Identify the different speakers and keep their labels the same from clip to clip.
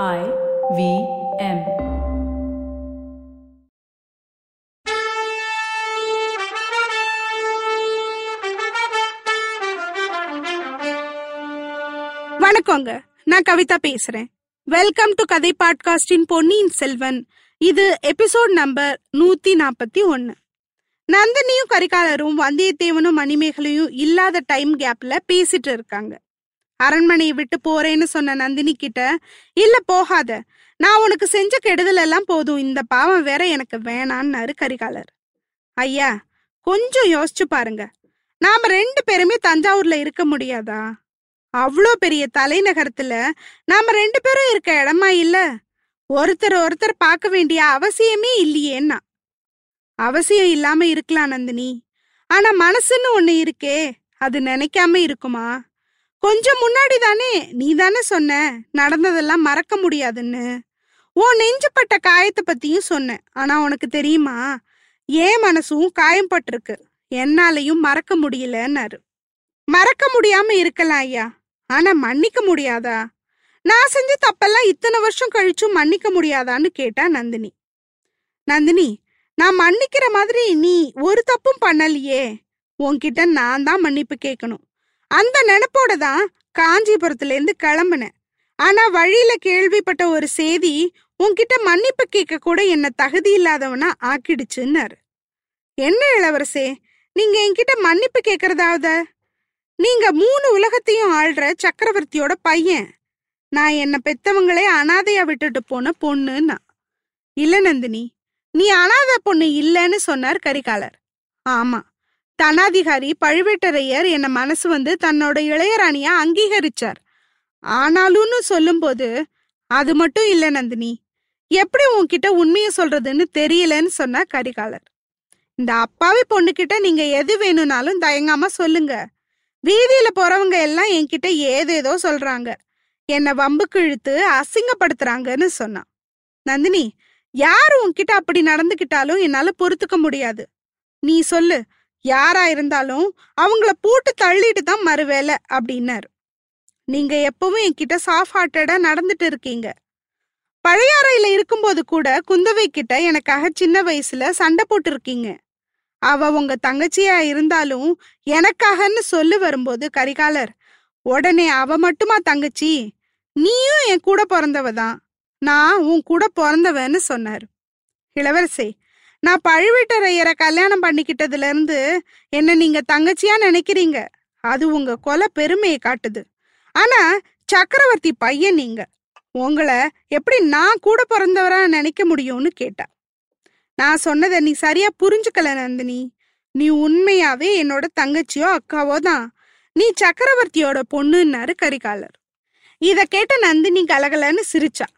Speaker 1: I V M.
Speaker 2: வணக்கங்க. நான் கவிதா பேசுறேன். வெல்கம் டு கதை பாட்காஸ்டின் பொன்னியின் செல்வன் இது எபிசோட் நம்பர் நூத்தி நாற்பத்தி ஒன்னு. நந்தினியும் கரிகாலரும் வந்தியத்தேவனும் மணிமேகலையும் இல்லாத டைம் கேப்ல பேசிட்டு இருக்காங்க. அரண்மனையை விட்டு போறேன்னு சொன்ன நந்தினி கிட்ட இல்ல போகாத. நான் உனக்கு செஞ்ச கெடுதல் எல்லாம் போதும். இந்த பாவம் வேற எனக்கு வேணான்னாரு கரிகாலர். ஐயா கொஞ்சம் யோசிச்சு பாருங்க. நாம ரெண்டு பேருமே தஞ்சாவூர்ல இருக்க முடியாதா? அவ்வளோ பெரிய தலைநகரத்துல நாம ரெண்டு பேரும் இருக்க இடமா இல்ல? ஒருத்தர் ஒருத்தர் பார்க்க வேண்டிய அவசியமே இல்லையேன்னா? அவசியம் இல்லாம இருக்கலாம் நந்தினி. ஆனா மனசுன்னு ஒண்ணு இருக்கே. அது நினைக்காம இருக்குமா? கொஞ்சம் முன்னாடி தானே நீ தானே சொன்ன? நடந்ததெல்லாம் மறக்க முடியாதுன்னு. உன் நெஞ்சுப்பட்ட காயத்தை பத்தியும் சொன்னேன் ஆனா உனக்கு தெரியுமா? ஏன் மனசும் காயம்பட்டிருக்கு. என்னாலையும் மறக்க முடியலன்னாரு. மறக்க முடியாம இருக்கலாம் ஐயா. ஆனா மன்னிக்க முடியாதா? நான் செஞ்ச தப்பெல்லாம் இத்தனை வருஷம் கழிச்சும் மன்னிக்க முடியாதான்னு கேட்டா நந்தினி. நந்தினி நான் மன்னிக்கிற மாதிரி நீ ஒரு தப்பும் பண்ணலையே. உன்கிட்ட நான் தான் மன்னிப்பு கேட்கணும் அந்த நினப்போட தான் காஞ்சிபுரத்துல இருந்து கிளம்புனேன். ஆனா வழியில கேள்விப்பட்ட ஒரு செய்தி உன்கிட்ட மன்னிப்பு கேட்க கூட என்ன தகுதி இல்லாதவனா ஆக்கிடுச்சுன்னாரு. என்ன இளவரசே நீங்க என்கிட்ட மன்னிப்பு கேக்குறதாவது நீங்க மூணு உலகத்தையும் ஆள்ற சக்கரவர்த்தியோட பையன். நான் என்ன பெத்தவங்களே அனாதையா விட்டுட்டு போன பொண்ணுன்னா. இல்ல நந்தினி நீ அனாதை பொண்ணு இல்லைன்னு சொன்னார் கரிகாலர். ஆமா தனாதிகாரி பழுவேட்டரையர் என்ன மனசு வந்து தன்னோட இளையராணிய அங்கீகரிச்சார். ஆனாலும்னு சொல்லும்போது அது மட்டும் இல்ல நந்தினி. எப்படி உன்கிட்ட உண்மையை சொல்றதுன்னு தெரியலன்னு சொன்னார் கரிகாலர். இந்த அப்பாவி பொண்ணுகிட்ட நீங்க எது வேணும்னாலும் தயங்காம சொல்லுங்க. வீதியில போறவங்க எல்லாம் என்கிட்ட ஏதேதோ சொல்றாங்க. என்னை வம்புக்கு இழுத்து அசிங்கப்படுத்துறாங்கன்னு சொன்னான் நந்தினி யார் உன்கிட்ட அப்படி நடந்துகிட்டாலும் என்னால பொறுத்துக்க முடியாது. நீ சொல்லு யாரா இருந்தாலும் அவங்கள போட்டு தள்ளிட்டு தான் மறுவேலை அப்படின்னாரு. நீங்க எப்பவும் என்கிட்ட சாஃப்ட் ஹார்ட்டடா நடந்துட்டு இருக்கீங்க. பழையாறையில இருக்கும்போது கூட குந்தவை கிட்ட எனக்காக சின்ன வயசுல சண்டை போட்டிருக்கீங்க. அவ உங்க தங்கச்சியா இருந்தாலும் எனக்காகன்னு சொல்லு வரும்போது கரிகாலர் உடனே அவ மட்டுமா தங்கச்சி? நீயும் என் கூட பிறந்தவ தான். நான் உன் கூட பிறந்தவன்னு சொன்னார். இளவரசே நான் பழுவேட்டரையரை கல்யாணம் பண்ணிக்கிட்டதுல இருந்து என்ன நீங்க தங்கச்சியா நினைக்கிறீங்க? அது உங்க கொலை பெருமையை காட்டுது. ஆனா சக்கரவர்த்தி பையன் நீங்க. உங்களை எப்படி நான் கூட பிறந்தவரா நினைக்க முடியும்னு கேட்டா. நான் சொன்னதை நீ சரியா புரிஞ்சுக்கல நந்தினி. நீ உண்மையாவே என்னோட தங்கச்சியோ அக்காவோ தான். நீ சக்கரவர்த்தியோட பொண்ணுன்னாரு கரிகாலர். இத கேட்ட நந்தினி கலகலன்னு சிரிச்சா.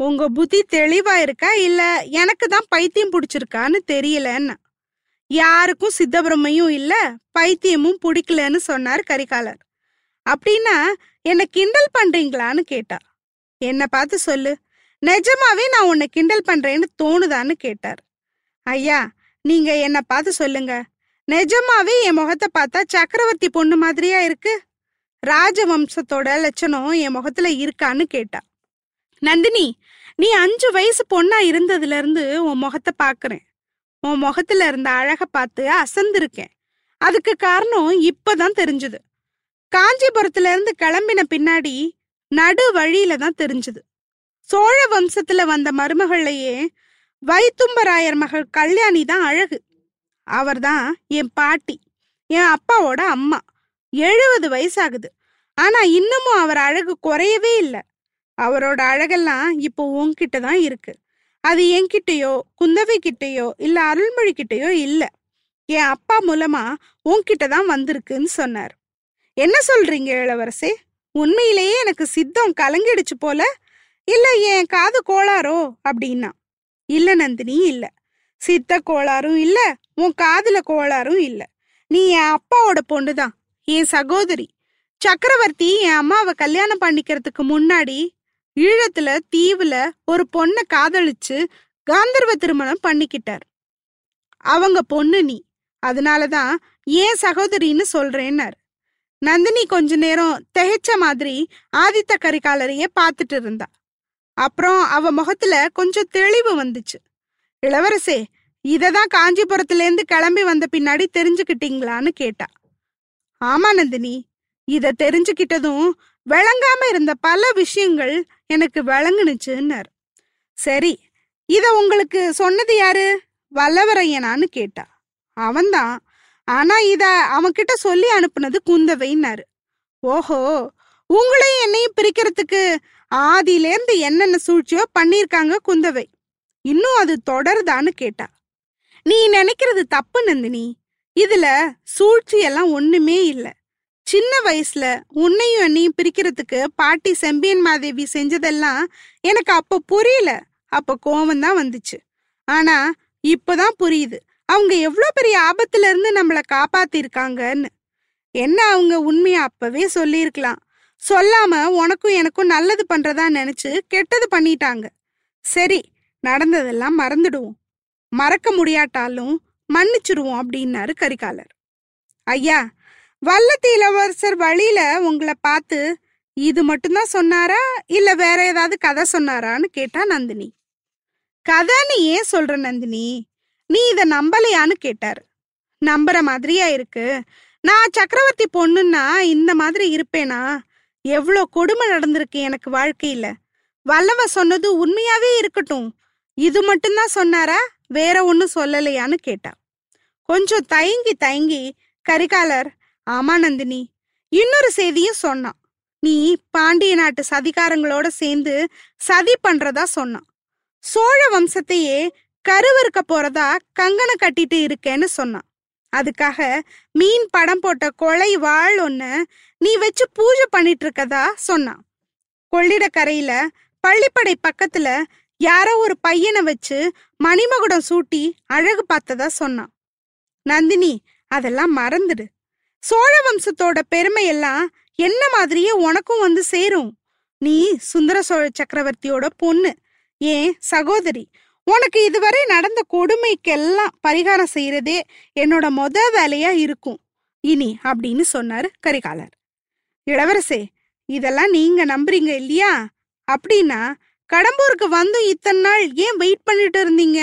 Speaker 2: உங்க புத்தி தெளிவா இருக்கா? இல்ல எனக்கு தான் பைத்தியம் பிடிச்சிருக்கான்னு தெரியலன்னு. யாருக்கும் சித்தபிரமையும் இல்ல பைத்தியமும் பிடிக்கலன்னு சொன்னார் கரிகாலர். அப்படின்னா என்ன கிண்டல் பண்றீங்களான்னு கேட்டா. என்ன பார்த்து சொல்லு. நிஜமாவே நான் உன்னை கிண்டல் பண்றேன்னு தோணுதான்னு கேட்டார். ஐயா நீங்க என்ன பார்த்து சொல்லுங்க. நிஜமாவே என் முகத்தை பார்த்தா சக்கரவர்த்தி பொண்ணு மாதிரியா இருக்கு? ராஜவம்சத்தோட லட்சணம் என் முகத்துல இருக்கான்னு கேட்டா. நந்தினி நீ அஞ்சு வயசு பொண்ணா இருந்ததுல இருந்து உன் முகத்தை பாக்குறேன். உன் முகத்துல இருந்த அழக பார்த்து அசந்திருக்கேன். அதுக்கு காரணம் இப்பதான் தெரிஞ்சது. காஞ்சிபுரத்துல இருந்து கிளம்பின பின்னாடி நடு வழியில தான் தெரிஞ்சது. சோழ வம்சத்துல வந்த மருமகள்லயே வைத்தும்பராயர் மகள் கல்யாணி தான் அழகு. அவர்தான் என் பாட்டி என் அப்பாவோட அம்மா. எழுபது வயசாகுது. ஆனா இன்னமும் அவர் அழகு குறையவே இல்லை. அவரோட அழகெல்லாம் இப்போ உன்கிட்ட தான் இருக்கு. அது என்கிட்டயோ குந்தவை கிட்டயோ இல்ல அருள்மொழி கிட்டயோ இல்ல. என் அப்பா மூலமா உன்கிட்ட தான் வந்திருக்குன்னு சொன்னார். என்ன சொல்றீங்க இளவரசே? உண்மையிலேயே எனக்கு சித்தம் கலங்கிடுச்சு போல. இல்ல என் காது கோளாரோ அப்படின்னா. இல்ல நந்தினி இல்ல. சித்த கோளாறும் இல்ல. உன் காதுல கோளாறும் இல்ல. நீ என் அப்பாவோட பொண்ணுதான் என் சகோதரி. சக்கரவர்த்தி என் அம்மாவை கல்யாணம் பண்ணிக்கிறதுக்கு முன்னாடி ஈழத்துல தீவுல ஒரு பொண்ணை காதலிச்சு காந்தர்வ திருமணம் பண்ணிக்கிட்டார். அவங்க பொண்ணு நீ. அதனாலதான் ஏன் சகோதரின்னு சொல்றேன்னார். நந்தினி கொஞ்ச நேரம் திகைச்ச மாதிரி ஆதித்த கரிகாலரையே பார்த்துட்டு இருந்தா. அப்புறம் அவ முகத்துல கொஞ்சம் தெளிவு வந்துச்சு. இளவரசே இததான் காஞ்சிபுரத்துல இருந்து கிளம்பி வந்த பின்னாடி தெரிஞ்சுக்கிட்டீங்களான்னு கேட்டா. ஆமா நந்தினி இத தெரிஞ்சுக்கிட்டதும் விளங்காம இருந்த பல விஷயங்கள் எனக்கு விளங்குனுச்சுன்னார். சரி இத உங்களுக்கு சொன்னது யாரு? வல்லவரையனான்னு கேட்டா. அவன்தான். ஆனா இத அவன்கிட்ட சொல்லி அனுப்புனது குந்தவைன்னாரு. ஓஹோ உங்களையும் என்னையும் பிரிக்கிறதுக்கு ஆதியிலேருந்து என்னென்ன சூழ்ச்சியோ பண்ணியிருக்காங்க குந்தவை. இன்னும் அது தொடருதான்னு கேட்டா. நீ நினைக்கிறது தப்பு நந்தினி. இதுல சூழ்ச்சி எல்லாம் ஒண்ணுமே இல்லை. சின்ன வயசுல உன்னையும் என்னையும் பிரிக்கிறதுக்கு பாட்டி செம்பியன் மாதேவி செஞ்சதெல்லாம் எனக்கு அப்ப புரியல. அப்ப கோவம் தான் வந்துச்சு. ஆனா இப்பதான் புரியுது. அவங்க எவ்வளோ பெரிய ஆபத்துல இருந்து நம்மளை காப்பாத்திருக்காங்கன்னு. என்ன அவங்க உண்மையை அப்பவே சொல்லியிருக்கலாம். சொல்லாம உனக்கும் எனக்கும் நல்லது பண்றதா நினைச்சு கெட்டது பண்ணிட்டாங்க. சரி நடந்ததெல்லாம் மறந்துடுவோம். மறக்க முடியாட்டாலும் மன்னிச்சிருவோம் அப்படின்னாரு கரிகாலர். ஐயா வல்லத்து இளவரசர் வழியில உங்களை பார்த்து இது மட்டும்தான் சொன்னாரா? இல்ல வேற ஏதாவது கதை சொன்னாரான்னு கேட்டா நந்தினி. கதைன்னு ஏன் சொல்ற நந்தினி? நீ இத நம்பலையான்னு கேட்டாரு. நம்புற மாதிரியா இருக்கு. நான் சக்கரவர்த்தி பொண்ணுன்னா இந்த மாதிரி இருப்பேனா? எவ்வளோ கொடுமை நடந்திருக்கு எனக்கு வாழ்க்கையில. வல்லவ சொன்னது உண்மையாவே இருக்கட்டும். இது மட்டும்தான் சொன்னாரா? வேற ஒன்றும் சொல்லலையான்னு கேட்டா. கொஞ்சம் தயங்கி தயங்கி கரிகாலர் ஆமா நந்தினி. இன்னொரு செய்தியும் சொன்னான். நீ பாண்டிய நாட்டு சதிகாரங்களோட சேர்ந்து சதி பண்றதா சொன்னான். சோழ வம்சத்தையே கருவறுக்க போறதா கங்கண கட்டிட்டு இருக்கேன்னு சொன்னான். அதுக்காக மீன் படம் போட்ட கொலை வாழ் ஒண்ணு நீ வச்சு பூஜை பண்ணிட்டு இருக்கதா சொன்னான். கொள்ளிடக்கரையில பள்ளிப்படை பக்கத்துல யாரோ ஒரு பையனை வச்சு மணிமகுடம் சூட்டி அழகு பார்த்ததா சொன்னான். நந்தினி அதெல்லாம் மறந்துடு. சோழ வம்சத்தோட பெருமையெல்லாம் என்ன மாதிரியே உனக்கும் வந்து சேரும்? நீ சுந்தர சோழ சக்கரவர்த்தியோட பொண்ணு ஏன் சகோதரி. உனக்கு இதுவரை நடந்த கொடுமைக்கெல்லாம் பரிகாரம் செய்யறதே என்னோட மொத வேலையா இருக்கும். இனி அப்படின்னு சொன்னாரு கரிகாலர். இளவரசே இதெல்லாம் நீங்க நம்புறீங்க இல்லையா? அப்படின்னா கடம்பூருக்கு வந்தும் இத்தனை நாள் ஏன் வெயிட் பண்ணிட்டு இருந்தீங்க?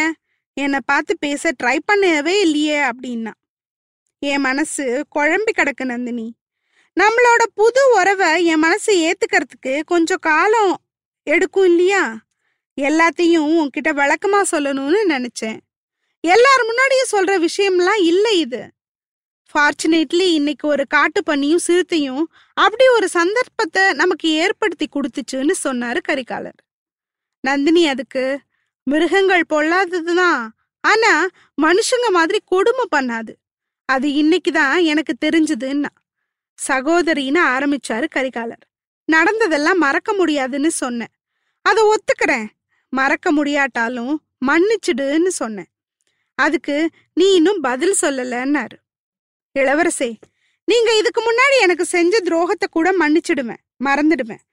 Speaker 2: என்னை பார்த்து பேச ட்ரை பண்ணவே இல்லையே அப்படின்னா. என் மனசு குழம்பி கிடக்கு நந்தினி. நம்மளோட புது உறவை என் மனசு ஏத்துக்கிறதுக்கு கொஞ்சம் காலம் எடுக்கும் இல்லையா? எல்லாத்தையும் உன்கிட்ட விளக்கமா சொல்லணும்னு நினைச்சேன். எல்லார் முன்னாடியும் சொல்ற விஷயம்லாம் இல்லை இது. ஃபார்ச்சுனேட்லி இன்னைக்கு ஒரு காட்டு பண்ணியும் சிறுத்தையும் அப்படி ஒரு சந்தர்ப்பத்தை நமக்கு ஏற்படுத்தி கொடுத்துச்சுன்னு சொன்னாரு கரிகாலர். நந்தினி அதுக்கு மிருகங்கள் பொல்லாததுதான். ஆனா மனுஷங்க மாதிரி கொடுமை பண்ணாது. அது இன்னைக்கு தான் எனக்கு தெரிஞ்சதுன்னா. சகோதரின்னு ஆரம்பிச்சாரு கரிகாலர். நடந்ததெல்லாம் மறக்க முடியாதுன்னு சொன்னேன். அதை ஒத்துக்கிறேன். மறக்க முடியாட்டாலும் மன்னிச்சிடுன்னு சொன்னேன். அதுக்கு நீ இன்னும் பதில் சொல்லலன்னாரு. இளவரசே நீங்க இதுக்கு முன்னாடி எனக்கு செஞ்ச துரோகத்தை கூட மன்னிச்சிடுவேன் மறந்துடுவேன்.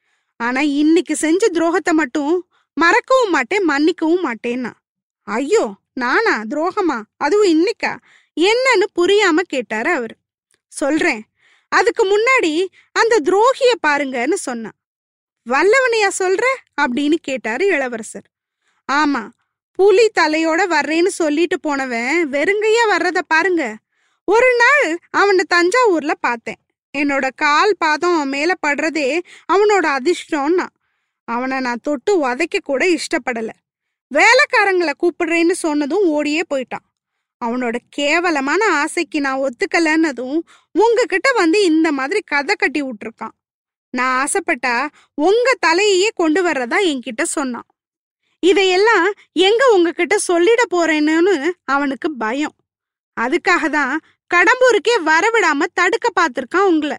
Speaker 2: ஆனா இன்னைக்கு செஞ்ச துரோகத்தை மட்டும் மறக்கவும் மாட்டேன் மன்னிக்கவும் மாட்டேன்னா. ஐயோ நானா? துரோகமா? அதுவும் இன்னைக்கா? என்னன்னு புரியாம கேட்டாரு அவர். சொல்றேன். அதுக்கு முன்னாடி அந்த துரோகிய பாருங்கன்னு சொன்னான் வல்லவனையா சொல்ற? அப்படின்னு கேட்டாரு இளவரசர். ஆமா புலி தலையோட வர்றேன்னு சொல்லிட்டு போனவன் வெறுங்கையா வர்றத பாருங்க. ஒரு நாள் அவனை தஞ்சாவூர்ல பார்த்தேன். என்னோட கால் பாதம் மேல படுறதே அவனோட அதிர்ஷ்டம்னா. அவனை நான் தொட்டு உதைக்க கூட இஷ்டப்படல. வேலைக்காரங்களை கூப்பிடுறேன்னு சொன்னதும் ஓடியே போயிட்டான். அவனோட கேவலமான ஆசைக்கு நான் ஒத்துக்கலன்னதும் உங்ககிட்ட வந்து இந்த மாதிரி கதை கட்டி விட்டுருக்கான். நான் ஆசைப்பட்டா உங்க தலையையே கொண்டு வர்றதா என்கிட்ட சொன்னான். இதையெல்லாம் எங்க உங்ககிட்ட சொல்லிட போறேன்னு அவனுக்கு பயம். அதுக்காக தான் கடம்பூருக்கே வரவிடாம தடுக்க பார்த்துருக்கான் உங்களை.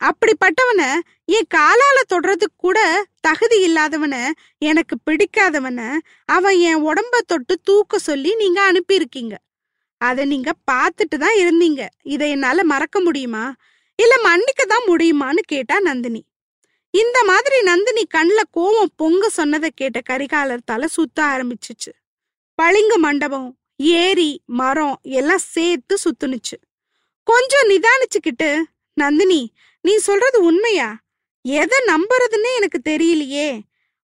Speaker 2: அப்படிப்பட்டவனை என் காலால தொடுறதுக்கு கூட தகுதி இல்லாதவனை எனக்கு பிடிக்காதவனை அவன் என் உடம்ப தொட்டு தூக்க சொல்லி நீங்க அனுப்பியிருக்கீங்க. அதை நீங்க பார்த்துட்டு தான் இருந்தீங்க. இதை என்னால மறக்க முடியுமா? இல்ல மன்னிக்க தான் முடியுமான்னு கேட்டா நந்தினி. இந்த மாதிரி நந்தினி கண்ணில் கோவம் பொங்க சொன்னதை கேட்ட கரிகாலர் தலை சுத்த ஆரம்பிச்சுச்சு. பளிங்கு மண்டபம் ஏரி மரம் எல்லாம் சேர்த்து சுத்துனுச்சு. கொஞ்சம் நிதானிச்சுக்கிட்டு நந்தினி நீ சொல்றது உண்மையா? எதை நம்புறதுன்னு எனக்கு தெரியலையே.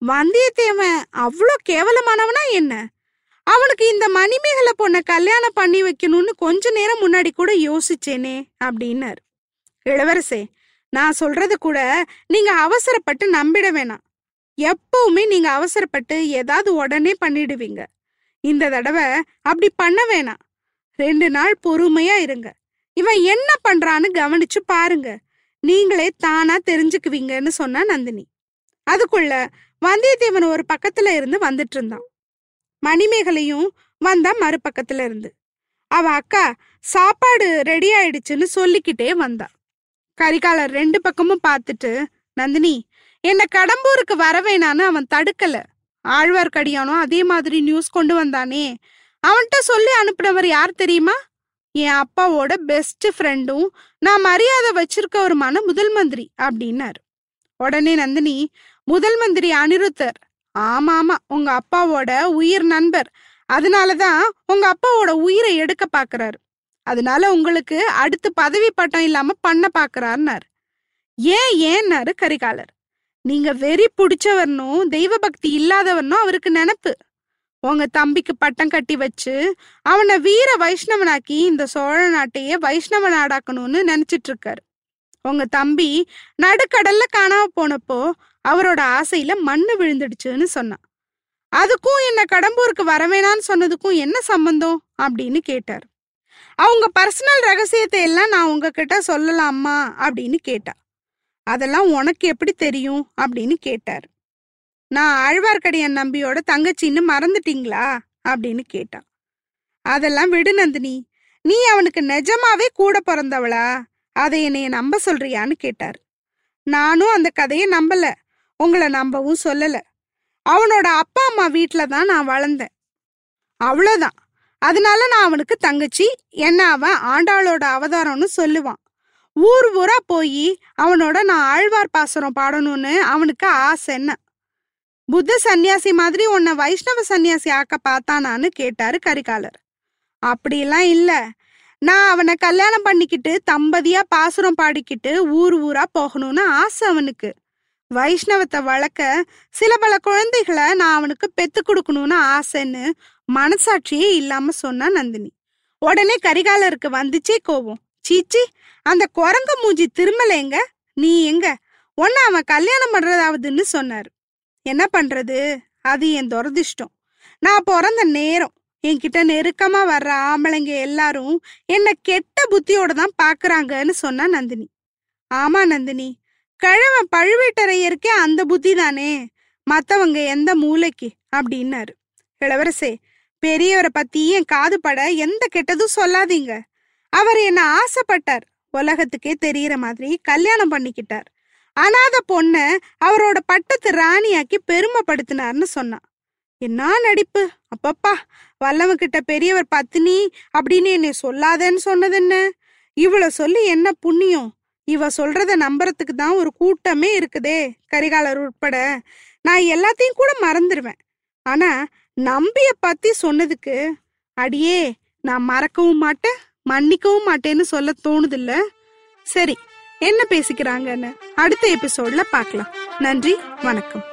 Speaker 2: வந்தியத்தேவன் அவ்வளோ கேவலமானவனா என்ன? அவனுக்கு இந்த மணிமேகலை பொண்ணை கல்யாணம் பண்ணி வைக்கணும்னு கொஞ்ச நேரம் முன்னாடி கூட யோசிச்சேனே அப்படின்னாரு. இளவரசே நான் சொல்றது கூட நீங்க அவசரப்பட்டு நம்பிட வேணாம். எப்பவுமே நீங்க அவசரப்பட்டு ஏதாவது உடனே பண்ணிடுவீங்க. இந்த தடவை அப்படி பண்ண வேணாம். ரெண்டு நாள் பொறுமையா இருங்க. இவன் என்ன பண்றான்னு கவனிச்சு பாருங்க. நீங்களே தானா தெரிஞ்சுக்குவீங்கன்னு சொன்னா நந்தினி. அதுக்குள்ள வந்தியத்தேவன் ஒரு பக்கத்துல இருந்து வந்துட்டு இருந்தான். மணிமேகலையும் வந்தா மறுபக்கத்துல இருந்து. அவ அக்கா சாப்பாடு ரெடி ஆயிடுச்சுன்னு சொல்லிக்கிட்டே வந்தா. கரிகாலர் ரெண்டு பக்கமும் பார்த்துட்டு நந்தினி என்ன கடம்பூருக்கு வர வேணான்னு அவன் தடுக்கல. ஆழ்வார்க்கடியானும் அதே மாதிரி நியூஸ் கொண்டு வந்தானே. அவன்கிட்ட சொல்லி அனுப்புனவர் யார் தெரியுமா? என் அப்பாவோட பெஸ்ட் ஃப்ரெண்டும் நான் மரியாதை வச்சிருக்கவருமான முதல் மந்திரி அப்படின்னாரு. உடனே நந்தினி முதல் மந்திரி அனிருத்தர். ஆமா ஆமா உங்க அப்பாவோட உயிர் நண்பர். அதனாலதான் உங்க அப்பாவோட உயிரை எடுக்க பாக்குறாரு. அதனால உங்களுக்கு அடுத்து பதவி பட்டம் இல்லாம பண்ண பாக்குறாருனாரு ஏன் ஏன்னாரு கரிகாலர்? நீங்க வெறி பிடிச்சவர்னும் தெய்வ பக்தி இல்லாதவர்னும் அவருக்கு நினப்பு. உங்க தம்பிக்கு பட்டம் கட்டி வச்சு அவனை வீர வைஷ்ணவனாக்கி இந்த சோழ நாட்டையே வைஷ்ணவ நாடாக்கணும்னு நினைச்சிட்டு இருக்காரு உங்க தம்பி நடுக்கடல்ல காணாம போனப்போ அவரோட ஆசையில மண்ணு விழுந்துடுச்சுன்னு சொன்னான். அதுக்கும் என்ன கடம்பூருக்கு வரவேணான்னு சொன்னதுக்கும் என்ன சம்பந்தம்? அப்படின்னு கேட்டார். அவங்க பர்சனல் ரகசியத்தை எல்லாம் நான் உங்ககிட்ட சொல்லலாமா? அப்படின்னு கேட்டா அதெல்லாம் உனக்கு எப்படி தெரியும்? அப்படின்னு கேட்டார். நான் ஆழ்வார்க்கடியன் நம்பியோட தங்கச்சின்னு மறந்துட்டீங்களா? அப்படின்னு கேட்டா அதெல்லாம் விடு நந்தினி. நீ அவனுக்கு நிஜமாவே கூட பிறந்தவளா? அதை என்னைய நம்ப சொல்றியான்னு கேட்டார். நானும் அந்த கதையை நம்பல. உங்களை நம்பவும் சொல்லல. அவனோட அப்பா அம்மா வீட்டில் தான் நான் வளர்ந்தேன். அவ்வளோதான் அதனால நான் அவனுக்கு தங்கச்சி என்ன அவன் ஆண்டாளோட அவதாரம்னு சொல்லுவான். ஊர் ஊரா போய் அவனோட நான் ஆழ்வார் பாசுரம் பாடணும்னு அவனுக்கு ஆசை என்ன? புத்த சந்நியாசி மாதிரி உன்னை வைஷ்ணவ சன்னியாசி ஆக்க பார்த்தானான்னு கேட்டாரு கரிகாலர். அப்படிலாம் இல்ல. நான் அவனை கல்யாணம் பண்ணிக்கிட்டு தம்பதியா பாசுரம் பாடிக்கிட்டு ஊர் ஊரா போகணும்னு ஆசை அவனுக்கு. வைஷ்ணவத்தை வளர்க்க சில பல குழந்தைகளை நான் அவனுக்கு பெத்து கொடுக்கணும்னு ஆசைன்னு மனசாட்சியே இல்லாம சொன்னா நந்தினி. உடனே கரிகாலருக்கு வந்துச்சே கோவம் சீச்சி அந்த குரங்கு மூஞ்சி திரும்பலைங்க நீ எங்க? ஒன்னு அவன் கல்யாணம் பண்றதாவதுன்னு சொன்னாரு. என்ன பண்றது? அது என் துரதிர்ஷ்டம். நான் பிறந்த நேரம். என்கிட்ட நெருக்கமா வர்ற ஆம்பளைங்க எல்லாரும் என்னை கெட்ட புத்தியோட தான் பாக்குறாங்கன்னு சொன்னா நந்தினி. ஆமா நந்தினி கிழவன் பழுவேட்டரையருக்கே அந்த புத்தி தானே? மத்தவங்க எந்த மூளைக்கு? அப்படின்னாரு. இளவரசே பெரியவரை பத்தி என் காது பட எந்த கெட்டதும் சொல்லாதீங்க. அவர் என்ன ஆசைப்பட்டார். உலகத்துக்கே தெரியற மாதிரி கல்யாணம் பண்ணிக்கிட்டார். அனாத பொண்ண அவரோட பட்டத்து ராணியாக்கி பெருமைப்படுத்தினார்னு சொன்னான். என்ன நடிப்பு? அப்பப்பா வல்லவங்கிட்ட பெரியவர் பத்தினி அப்படின்னு என்னை சொல்லாதேன்னு சொன்னது என்ன? இவ்வளவு சொல்லி என்ன புண்ணியம்? இவ சொல்றத நம்புறதுக்கு தான் ஒரு கூட்டமே இருக்குதே கரிகாலர் உட்பட. நான் எல்லாத்தையும் கூட மறந்துடுவேன் ஆனா நம்பிய பத்தி சொன்னதுக்கு அடியே நான் மறக்கவும் மாட்டேன் மன்னிக்கவும் மாட்டேன்னு சொல்ல தோணுதில்ல? சரி என்ன பேசிக்கிறாங்கன்னு அடுத்த எபிசோட்ல பார்க்கலாம். நன்றி வணக்கம்.